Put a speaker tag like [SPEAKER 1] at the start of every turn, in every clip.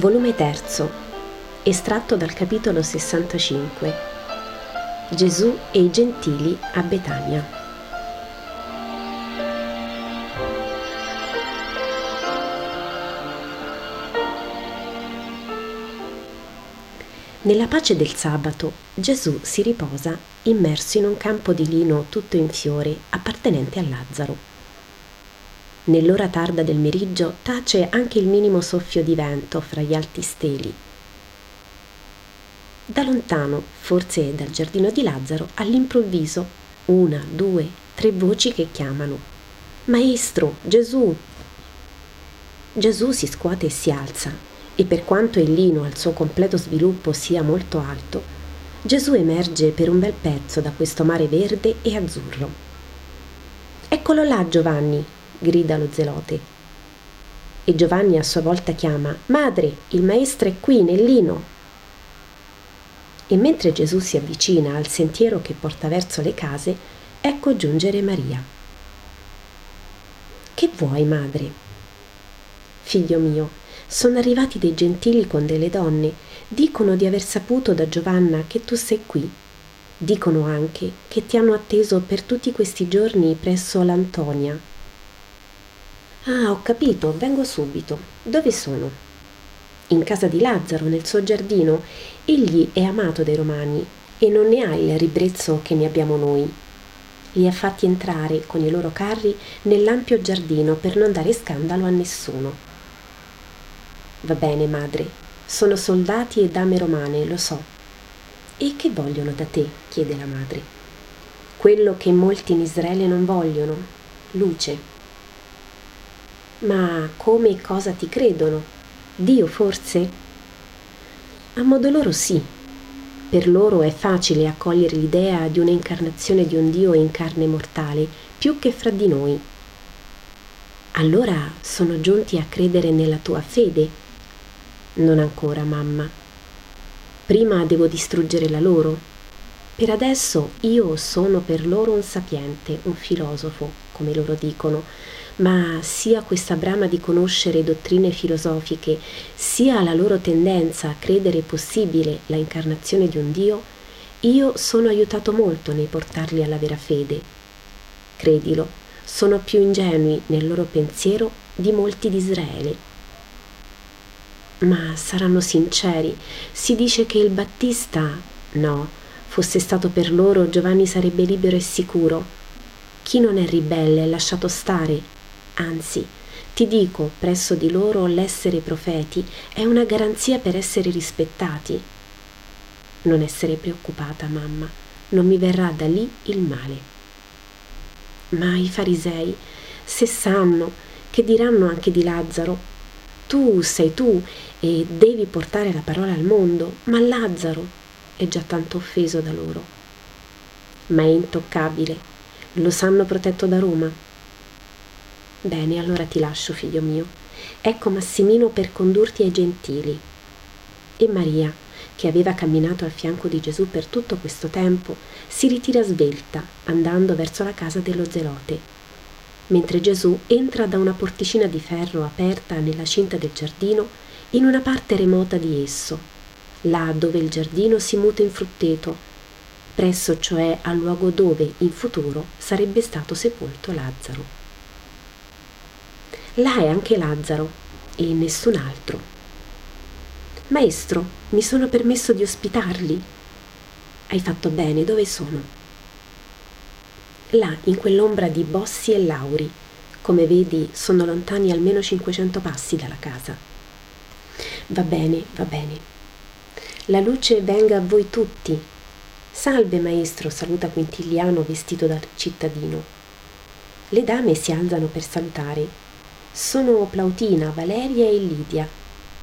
[SPEAKER 1] Volume 3, estratto dal capitolo 65. Gesù e i gentili a Betania. Nella pace del sabato Gesù si riposa immerso in un campo di lino tutto in fiori appartenente a Lazzaro. Nell'ora tarda del meriggio tace anche il minimo soffio di vento fra gli alti steli. Da lontano, forse dal giardino di Lazzaro, all'improvviso, una, due, tre voci che chiamano. Maestro, Gesù! Gesù si scuote e si alza, e per quanto il lino al suo completo sviluppo sia molto alto, Gesù emerge per un bel pezzo da questo mare verde e azzurro. Eccolo là, Giovanni, grida lo zelote. E Giovanni a sua volta chiama Madre, il maestro è qui nel lino. E mentre Gesù si avvicina al sentiero che porta verso le case, ecco giungere Maria. Che vuoi, madre? Figlio mio, sono arrivati dei gentili con delle donne, dicono di aver saputo da Giovanna che tu sei qui. Dicono anche che ti hanno atteso per tutti questi giorni presso l'Antonia, Ah, ho capito, vengo subito. Dove sono? In casa di Lazzaro, nel suo giardino. Egli è amato dai romani e non ne ha il ribrezzo che ne abbiamo noi. Li ha fatti entrare con i loro carri nell'ampio giardino per non dare scandalo a nessuno. Va bene, madre, sono soldati e dame romane, lo so. E che vogliono da te? chiede la madre. Quello che molti in Israele non vogliono, luce. Ma come e cosa ti credono? Dio forse? A modo loro sì. Per loro è facile accogliere l'idea di un'incarnazione di un Dio in carne mortale, più che fra di noi. Allora sono giunti a credere nella tua fede? Non ancora, mamma. Prima devo distruggere la loro. Per adesso io sono per loro un sapiente, un filosofo, come loro dicono, ma sia questa brama di conoscere dottrine filosofiche, sia la loro tendenza a credere possibile la incarnazione di un Dio, io sono aiutato molto nel portarli alla vera fede. Credilo, sono più ingenui nel loro pensiero di molti di Israele. Ma saranno sinceri, si dice che il Battista, no, fosse stato per loro Giovanni sarebbe libero e sicuro. Chi non è ribelle è lasciato stare Anzi, ti dico, presso di loro l'essere profeti è una garanzia per essere rispettati. Non essere preoccupata, mamma, non mi verrà da lì il male. Ma i farisei, se sanno, che diranno anche di Lazzaro, tu sei tu e devi portare la parola al mondo, ma Lazzaro è già tanto offeso da loro. Ma è intoccabile, lo sanno protetto da Roma Bene, allora ti lascio, figlio mio. Ecco Massimino per condurti ai gentili. E Maria, che aveva camminato al fianco di Gesù per tutto questo tempo, si ritira svelta, andando verso la casa dello zelote, mentre Gesù entra da una porticina di ferro aperta nella cinta del giardino in una parte remota di esso, là dove il giardino si muta in frutteto, presso cioè al luogo dove in futuro sarebbe stato sepolto Lazzaro. Là è anche Lazzaro e nessun altro. Maestro, mi sono permesso di ospitarli. Hai fatto bene, dove sono? Là, in quell'ombra di bossi e lauri. Come vedi, sono lontani almeno 500 passi dalla casa. Va bene, va bene. La luce venga a voi tutti. Salve, maestro, saluta Quintiliano vestito da cittadino. Le dame si alzano per salutare sono Plautina, Valeria e Lidia,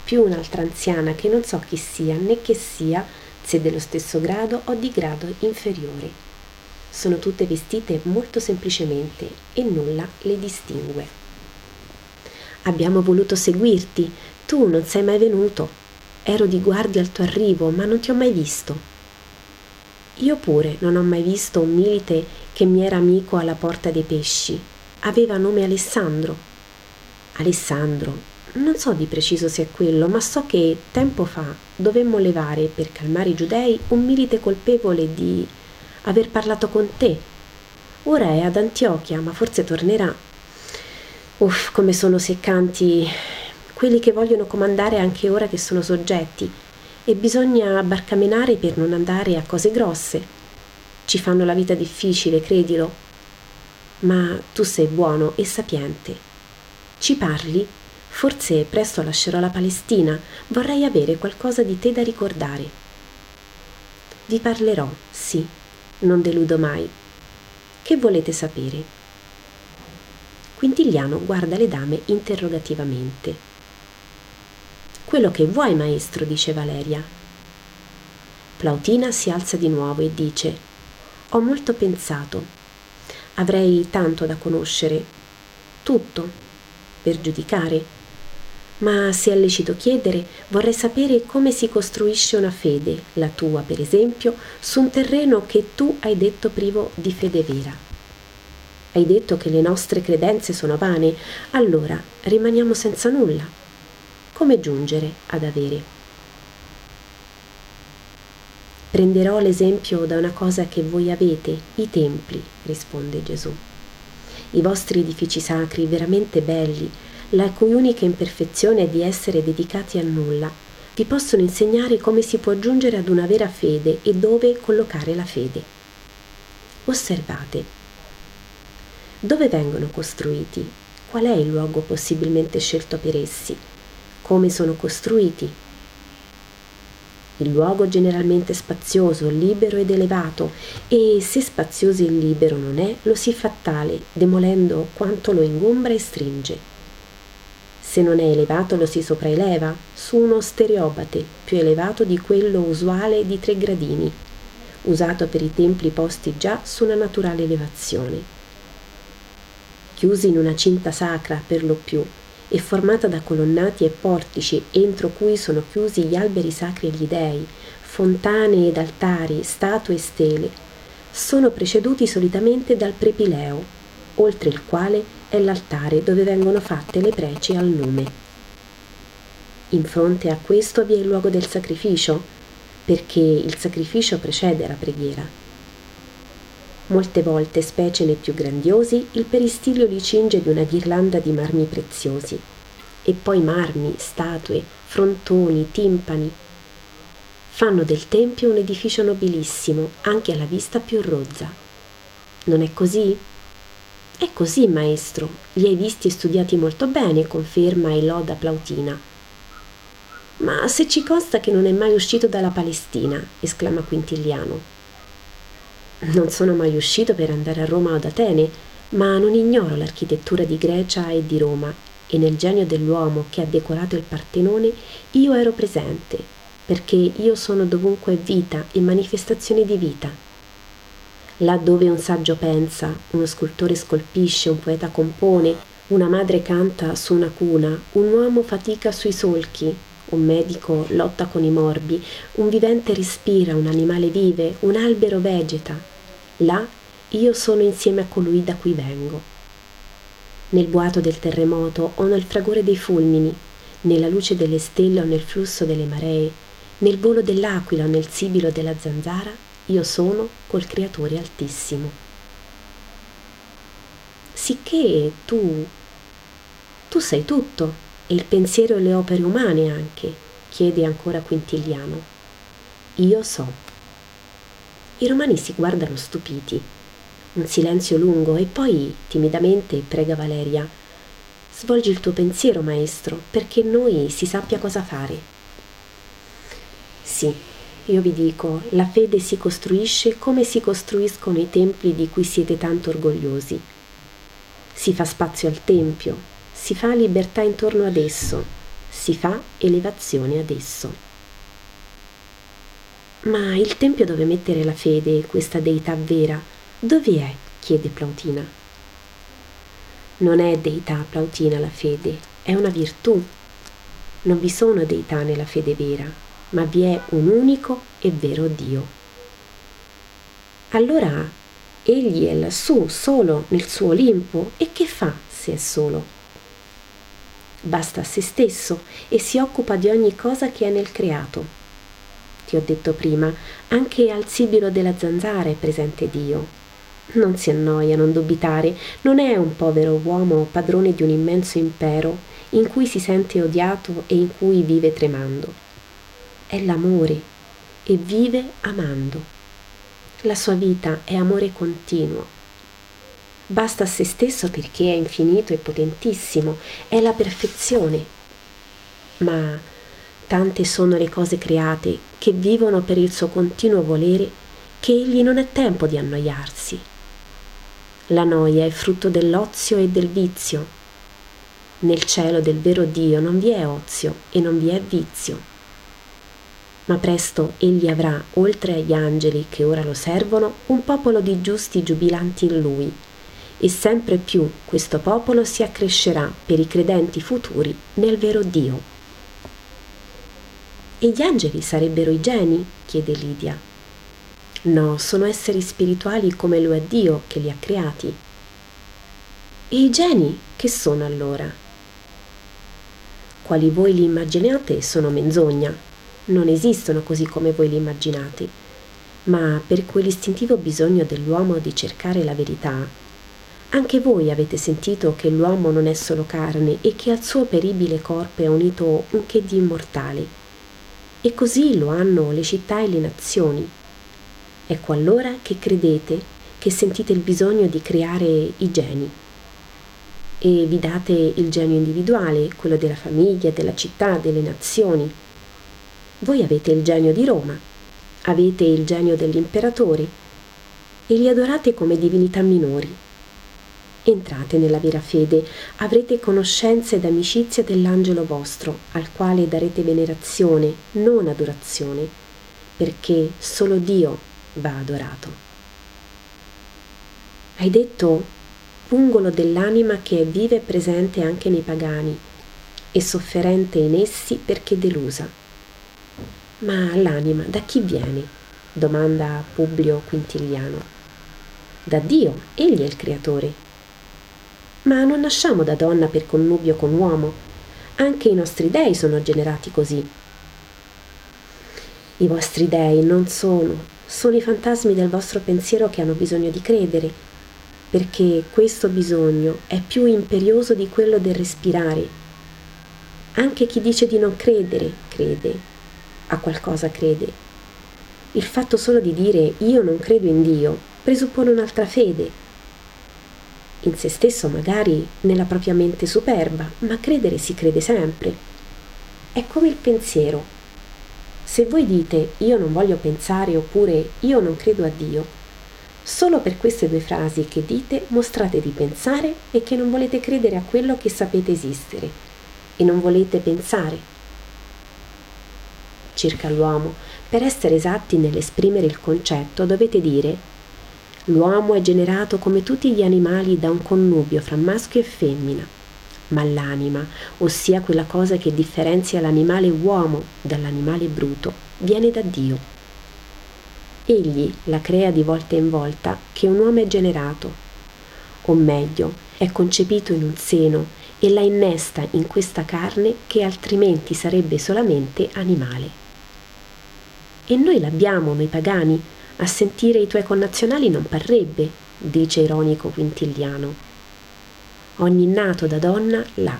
[SPEAKER 1] più un'altra anziana che non so chi sia né che sia, se dello stesso grado o di grado inferiore. Sono tutte vestite molto semplicemente e nulla le distingue. Abbiamo voluto seguirti, tu non sei mai venuto. Ero di guardia al tuo arrivo, ma non ti ho mai visto. Io pure non ho mai visto un milite che mi era amico alla porta dei pesci. Aveva nome Alessandro Alessandro, non so di preciso se è quello, ma so che tempo fa dovemmo levare per calmare i giudei un milite colpevole di aver parlato con te. Ora è ad Antiochia, ma forse tornerà. Uff, come sono seccanti quelli che vogliono comandare anche ora che sono soggetti. E bisogna barcamenare per non andare a cose grosse. Ci fanno la vita difficile, credilo. Ma tu sei buono e sapiente. Ci parli? Forse presto lascerò la Palestina. Vorrei avere qualcosa di te da ricordare. Vi parlerò, sì, non deludo mai. Che volete sapere? Quintiliano guarda le dame interrogativamente. Quello che vuoi, maestro, dice Valeria. Plautina si alza di nuovo e dice Ho molto pensato. Avrei tanto da conoscere. Tutto. Per giudicare. Ma se è lecito chiedere, vorrei sapere come si costruisce una fede, la tua per esempio, su un terreno che tu hai detto privo di fede vera. Hai detto che le nostre credenze sono vane, allora rimaniamo senza nulla come giungere ad avere. Prenderò l'esempio da una cosa che voi avete, i templi, risponde Gesù. I vostri edifici sacri, veramente belli, la cui unica imperfezione è di essere dedicati a nulla, vi possono insegnare come si può giungere ad una vera fede e dove collocare la fede. Osservate. Dove vengono costruiti? Qual è il luogo possibilmente scelto per essi? come sono costruiti. Il luogo generalmente spazioso, libero ed elevato e se spazioso e libero non è, lo si fa tale, demolendo quanto lo ingombra e stringe. Se non è elevato lo si sopraeleva su uno stereobate più elevato di quello usuale di tre gradini, usato per i templi posti già su una naturale elevazione. Chiusi in una cinta sacra per lo più, e formata da colonnati e portici entro cui sono chiusi gli alberi sacri agli dei, fontane ed altari, statue e stele, sono preceduti solitamente dal prepileo, oltre il quale è l'altare dove vengono fatte le preci al lume. In fronte a questo vi è il luogo del sacrificio, perché il sacrificio precede la preghiera. Molte volte, specie nei più grandiosi, il peristilio li cinge di una ghirlanda di marmi preziosi. E poi marmi, statue, frontoni, timpani. Fanno del tempio un edificio nobilissimo, anche alla vista più rozza. Non è così? È così, maestro. Li hai visti e studiati molto bene, conferma e loda Plautina. Ma se ci consta che non è mai uscito dalla Palestina, esclama Quintiliano. Non sono mai uscito per andare a Roma o ad Atene, ma non ignoro l'architettura di Grecia e di Roma e nel genio dell'uomo che ha decorato il Partenone io ero presente, perché io sono dovunque vita e manifestazione di vita. Là dove un saggio pensa, uno scultore scolpisce, un poeta compone, una madre canta su una cuna, un uomo fatica sui solchi, un medico lotta con i morbi, un vivente respira, un animale vive, un albero vegeta. Là io sono insieme a colui da cui vengo. Nel boato del terremoto o nel fragore dei fulmini, nella luce delle stelle o nel flusso delle maree, nel volo dell'aquila o nel sibilo della zanzara, io sono col Creatore Altissimo. Sicché tu, tu sei tutto, e il pensiero e le opere umane anche, chiede ancora Quintiliano. Io so. I romani si guardano stupiti. Un silenzio lungo e poi, timidamente, prega Valeria. Svolgi il tuo pensiero, maestro, perché noi si sappia cosa fare. Sì, io vi dico, la fede si costruisce come si costruiscono i templi di cui siete tanto orgogliosi. Si fa spazio al tempio, si fa libertà intorno ad esso, si fa elevazione ad esso. Ma il Tempio dove mettere la fede, questa deità vera, dove è? chiede Plautina. Non è deità, Plautina, la fede, è una virtù. Non vi sono deità nella fede vera, ma vi è un unico e vero Dio. Allora egli è lassù, solo, nel suo Olimpo, e che fa se è solo? basta a se stesso e si occupa di ogni cosa che è nel creato. Ti ho detto prima, anche al sibilo della zanzara è presente Dio. Non si annoia, non dubitare, non è un povero uomo padrone di un immenso impero in cui si sente odiato e in cui vive tremando. È l'amore e vive amando. La sua vita è amore continuo basta a se stesso perché è infinito e potentissimo, è la perfezione. Ma tante sono le cose create che vivono per il suo continuo volere che egli non ha tempo di annoiarsi. La noia è frutto dell'ozio e del vizio. Nel cielo del vero Dio non vi è ozio e non vi è vizio. Ma presto egli avrà, oltre agli angeli che ora lo servono, un popolo di giusti giubilanti in lui e sempre più questo popolo si accrescerà per i credenti futuri nel vero Dio. E gli angeli sarebbero i geni? chiede Lidia. No, sono esseri spirituali come lo è Dio che li ha creati. E i geni che sono allora? Quali voi li immaginate sono menzogna. Non esistono così come voi li immaginate. Ma per quell'istintivo bisogno dell'uomo di cercare la verità, anche voi avete sentito che l'uomo non è solo carne e che al suo peribile corpo è unito un che di immortale. E così lo hanno le città e le nazioni. Ecco allora che credete, che sentite il bisogno di creare i geni. E vi date il genio individuale, quello della famiglia, della città, delle nazioni. Voi avete il genio di Roma, avete il genio dell'imperatore e li adorate come divinità minori entrate nella vera fede, avrete conoscenza ed amicizia dell'angelo vostro, al quale darete venerazione, non adorazione, perché solo Dio va adorato. Hai detto pungolo dell'anima che è viva e presente anche nei pagani e sofferente in essi perché delusa. Ma l'anima da chi viene? domanda Publio Quintiliano. Da Dio, egli è il creatore, ma non nasciamo da donna per connubio con uomo. Anche i nostri dei sono generati così. I vostri dei non sono, sono i fantasmi del vostro pensiero che hanno bisogno di credere, perché questo bisogno è più imperioso di quello del respirare. Anche chi dice di non credere, crede, a qualcosa crede. Il fatto solo di dire io non credo in Dio presuppone un'altra fede, in se stesso magari nella propria mente superba, ma credere si crede sempre. È come il pensiero. Se voi dite io non voglio pensare oppure io non credo a Dio, solo per queste due frasi che dite mostrate di pensare e che non volete credere a quello che sapete esistere e non volete pensare. Circa l'uomo, per essere esatti nell'esprimere il concetto dovete dire L'uomo è generato come tutti gli animali da un connubio fra maschio e femmina, ma l'anima, ossia quella cosa che differenzia l'animale uomo dall'animale bruto, viene da Dio. Egli la crea di volta in volta che un uomo è generato, o meglio, è concepito in un seno e la innesta in questa carne che altrimenti sarebbe solamente animale. E noi l'abbiamo, noi pagani, a sentire i tuoi connazionali non parrebbe, dice ironico Quintiliano. Ogni nato da donna l'ha.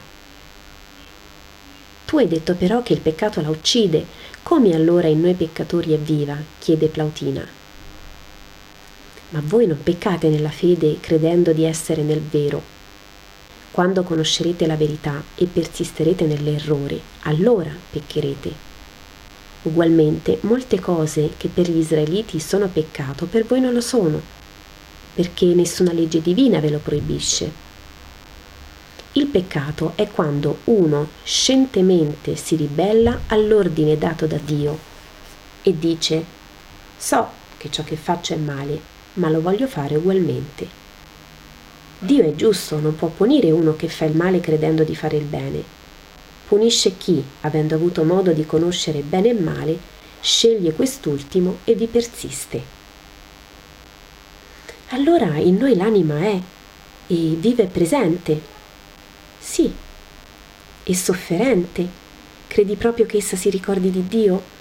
[SPEAKER 1] Tu hai detto però che il peccato la uccide. Come allora in noi peccatori è viva? chiede Plautina. Ma voi non peccate nella fede credendo di essere nel vero. Quando conoscerete la verità e persisterete nell'errore, allora peccherete. Ugualmente, molte cose che per gli israeliti sono peccato, per voi non lo sono, perché nessuna legge divina ve lo proibisce. Il peccato è quando uno scientemente si ribella all'ordine dato da Dio e dice so che ciò che faccio è male, ma lo voglio fare ugualmente. Dio è giusto, non può punire uno che fa il male credendo di fare il bene punisce chi, avendo avuto modo di conoscere bene e male, sceglie quest'ultimo e vi persiste. Allora in noi l'anima è e vive presente. Sì, e sofferente. Credi proprio che essa si ricordi di Dio?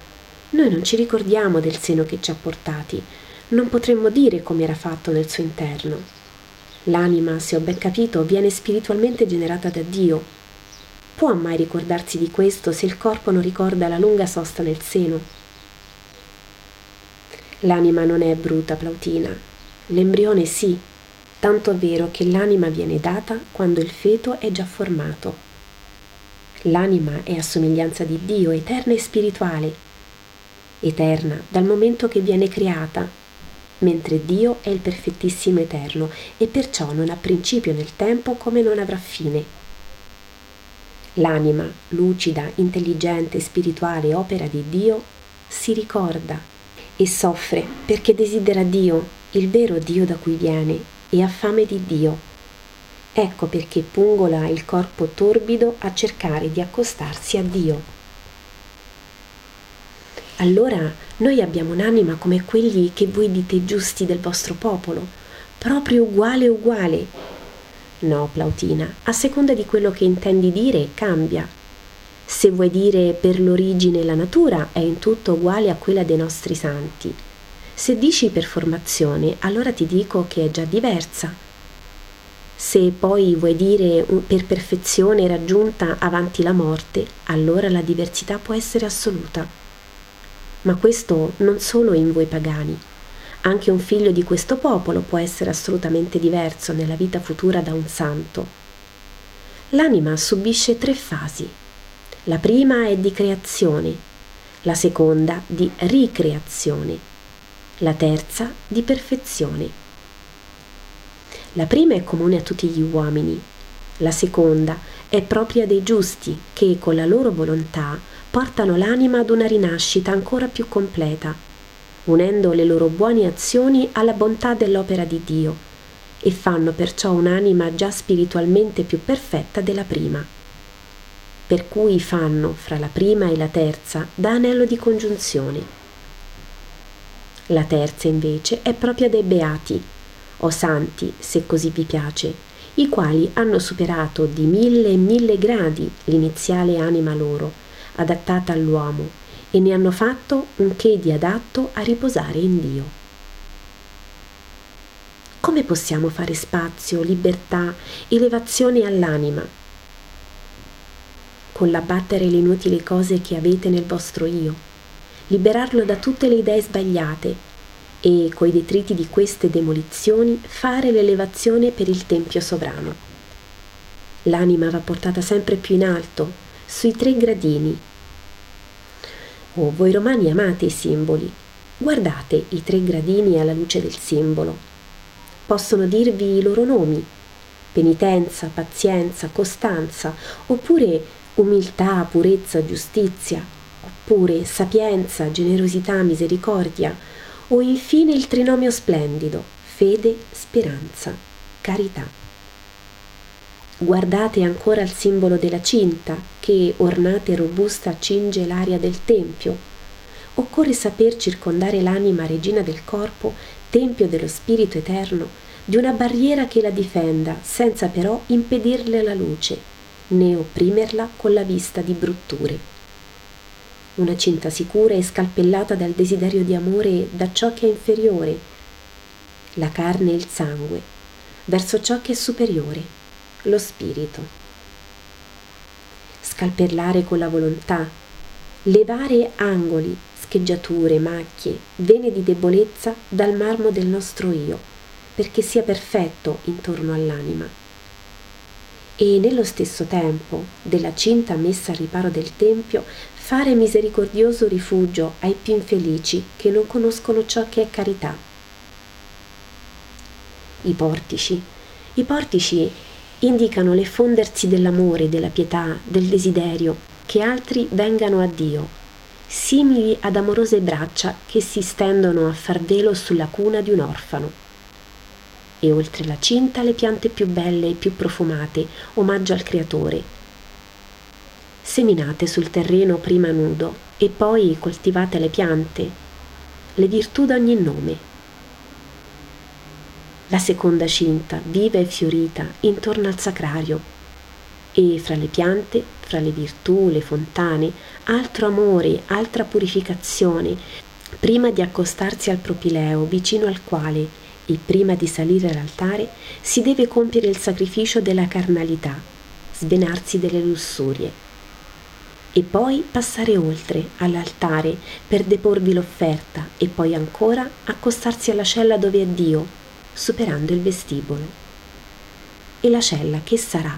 [SPEAKER 1] Noi non ci ricordiamo del seno che ci ha portati, non potremmo dire come era fatto nel suo interno. L'anima, se ho ben capito, viene spiritualmente generata da Dio. Può mai ricordarsi di questo se il corpo non ricorda la lunga sosta nel seno? L'anima non è bruta, Plautina. L'embrione sì, tanto vero che l'anima viene data quando il feto è già formato. L'anima è a somiglianza di Dio, eterna e spirituale, eterna dal momento che viene creata, mentre Dio è il perfettissimo eterno e perciò non ha principio nel tempo come non avrà fine. L'anima, lucida, intelligente, spirituale, opera di Dio, si ricorda e soffre perché desidera Dio, il vero Dio da cui viene e ha fame di Dio. Ecco perché pungola il corpo torbido a cercare di accostarsi a Dio. Allora noi abbiamo un'anima come quelli che voi dite giusti del vostro popolo, proprio uguale uguale. No, Plautina, a seconda di quello che intendi dire, cambia. Se vuoi dire per l'origine la natura è in tutto uguale a quella dei nostri santi se dici per formazione, allora ti dico che è già diversa. Se poi vuoi dire per perfezione raggiunta avanti la morte, allora la diversità può essere assoluta. Ma questo non solo in voi pagani. Anche un figlio di questo popolo può essere assolutamente diverso nella vita futura da un santo. L'anima subisce tre fasi. La prima è di creazione, la seconda di ricreazione la terza di perfezione. La prima è comune a tutti gli uomini, la seconda è propria dei giusti che con la loro volontà portano l'anima ad una rinascita ancora più completa, unendo le loro buone azioni alla bontà dell'opera di Dio e fanno perciò un'anima già spiritualmente più perfetta della prima. Per cui fanno fra la prima e la terza da anello di congiunzione la terza invece è propria dei beati, o santi, se così vi piace, i quali hanno superato di mille e mille gradi l'iniziale anima loro, adattata all'uomo, e ne hanno fatto un che di adatto a riposare in Dio. Come possiamo fare spazio, libertà, elevazione all'anima? Con l'abbattere le inutili cose che avete nel vostro io, liberarlo da tutte le idee sbagliate e, coi detriti di queste demolizioni, fare l'elevazione per il Tempio sovrano. L'anima va portata sempre più in alto, sui tre gradini. Oh, voi romani amate i simboli. Guardate i tre gradini alla luce del simbolo. Possono dirvi i loro nomi. Penitenza, pazienza, costanza, oppure umiltà, purezza, giustizia, oppure sapienza, generosità, misericordia, o infine il trinomio splendido, fede, speranza, carità. Guardate ancora il simbolo della cinta che, ornata e robusta, cinge l'aria del tempio. Occorre saper circondare l'anima regina del corpo, tempio dello spirito eterno, di una barriera che la difenda, senza però impedirle la luce, né opprimerla con la vista di brutture una cinta sicura e scalpellata dal desiderio di amore da ciò che è inferiore, la carne e il sangue, verso ciò che è superiore, lo spirito. Scalpellare con la volontà, levare angoli, scheggiature, macchie, vene di debolezza dal marmo del nostro io, perché sia perfetto intorno all'anima. E nello stesso tempo, della cinta messa al riparo del Tempio, fare misericordioso rifugio ai più infelici che non conoscono ciò che è carità. I portici. I portici indicano l'effondersi dell'amore, della pietà, del desiderio, che altri vengano a Dio, simili ad amorose braccia che si stendono a far velo sulla cuna di un orfano. E oltre la cinta le piante più belle e più profumate, omaggio al Creatore, seminate sul terreno prima nudo e poi coltivate le piante, le virtù d'ogni nome. La seconda cinta, viva e fiorita, intorno al sacrario, E fra le piante, fra le virtù, le fontane, altro amore, altra purificazione, prima di accostarsi al propileo vicino al quale, e prima di salire all'altare, si deve compiere il sacrificio della carnalità, svenarsi delle lussurie. E poi passare oltre all'altare per deporvi l'offerta e poi ancora accostarsi alla cella dove è Dio, superando il vestibolo. E la cella che sarà?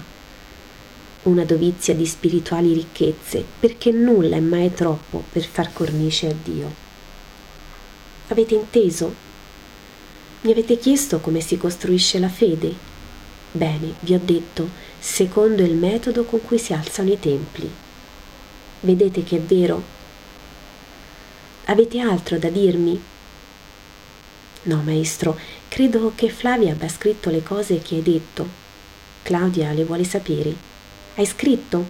[SPEAKER 1] Una dovizia di spirituali ricchezze, perché nulla è mai troppo per far cornice a Dio. Avete inteso? Mi avete chiesto come si costruisce la fede? Bene, vi ho detto, secondo il metodo con cui si alzano i templi. Vedete che è vero? Avete altro da dirmi? No, maestro, credo che Flavia abbia scritto le cose che hai detto. Claudia le vuole sapere. Hai scritto?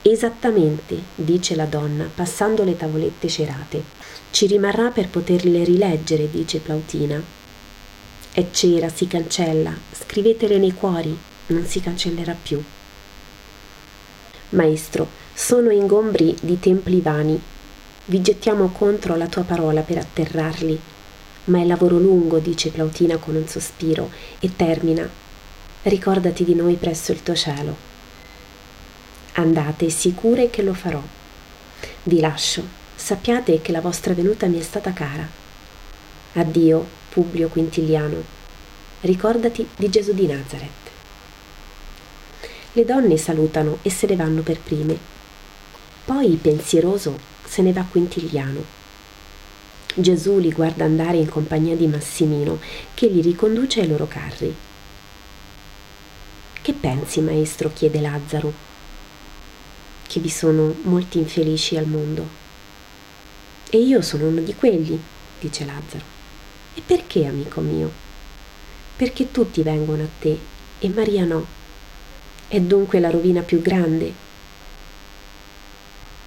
[SPEAKER 1] Esattamente, dice la donna, passando le tavolette cerate. Ci rimarrà per poterle rileggere, dice Plautina. È cera, si cancella, scrivetele nei cuori, non si cancellerà più. Maestro, sono ingombri di templi vani. Vi gettiamo contro la tua parola per atterrarli. Ma è lavoro lungo, dice Plautina con un sospiro, e termina. Ricordati di noi presso il tuo cielo. Andate sicure che lo farò. Vi lascio. Sappiate che la vostra venuta mi è stata cara. Addio, Publio Quintiliano. Ricordati di Gesù di Nazareth. Le donne salutano e se ne vanno per prime poi, pensieroso, se ne va Quintiliano. Gesù li guarda andare in compagnia di Massimino, che li riconduce ai loro carri. Che pensi, maestro? chiede Lazzaro. Che vi sono molti infelici al mondo. E io sono uno di quelli, dice Lazzaro. E perché, amico mio? Perché tutti vengono a te e Maria no. È dunque la rovina più grande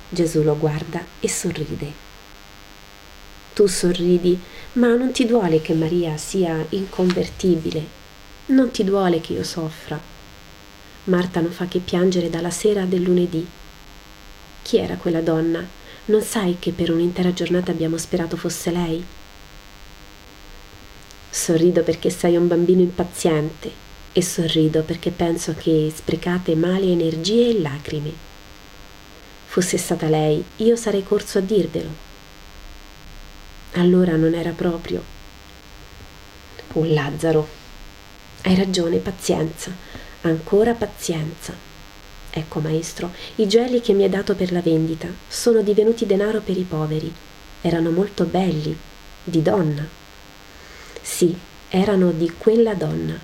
[SPEAKER 1] Gesù lo guarda e sorride. Tu sorridi, ma non ti duole che Maria sia inconvertibile, non ti duole che io soffra. Marta non fa che piangere dalla sera del lunedì. Chi era quella donna? Non sai che per un'intera giornata abbiamo sperato fosse lei? Sorrido perché sei un bambino impaziente e sorrido perché penso che sprecate male energie e lacrime Fosse stata lei, io sarei corso a dirvelo. Allora non era proprio. Oh Lazzaro, hai ragione, pazienza, ancora pazienza. Ecco, maestro, i gioielli che mi hai dato per la vendita sono divenuti denaro per i poveri. Erano molto belli, di donna. Sì, erano di quella donna.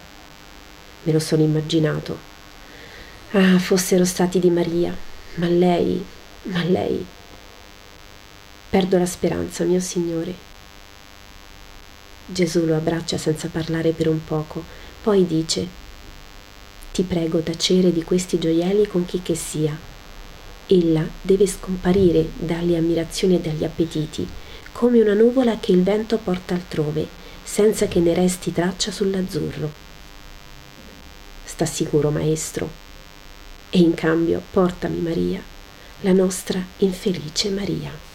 [SPEAKER 1] Me lo sono immaginato. Ah, fossero stati di Maria, ma lei ma lei... Perdo la speranza, mio Signore. Gesù lo abbraccia senza parlare per un poco, poi dice, Ti prego tacere di questi gioielli con chi che sia. Ella deve scomparire dalle ammirazioni e dagli appetiti, come una nuvola che il vento porta altrove, senza che ne resti traccia sull'azzurro. Sta sicuro, maestro. E in cambio portami Maria la nostra infelice Maria.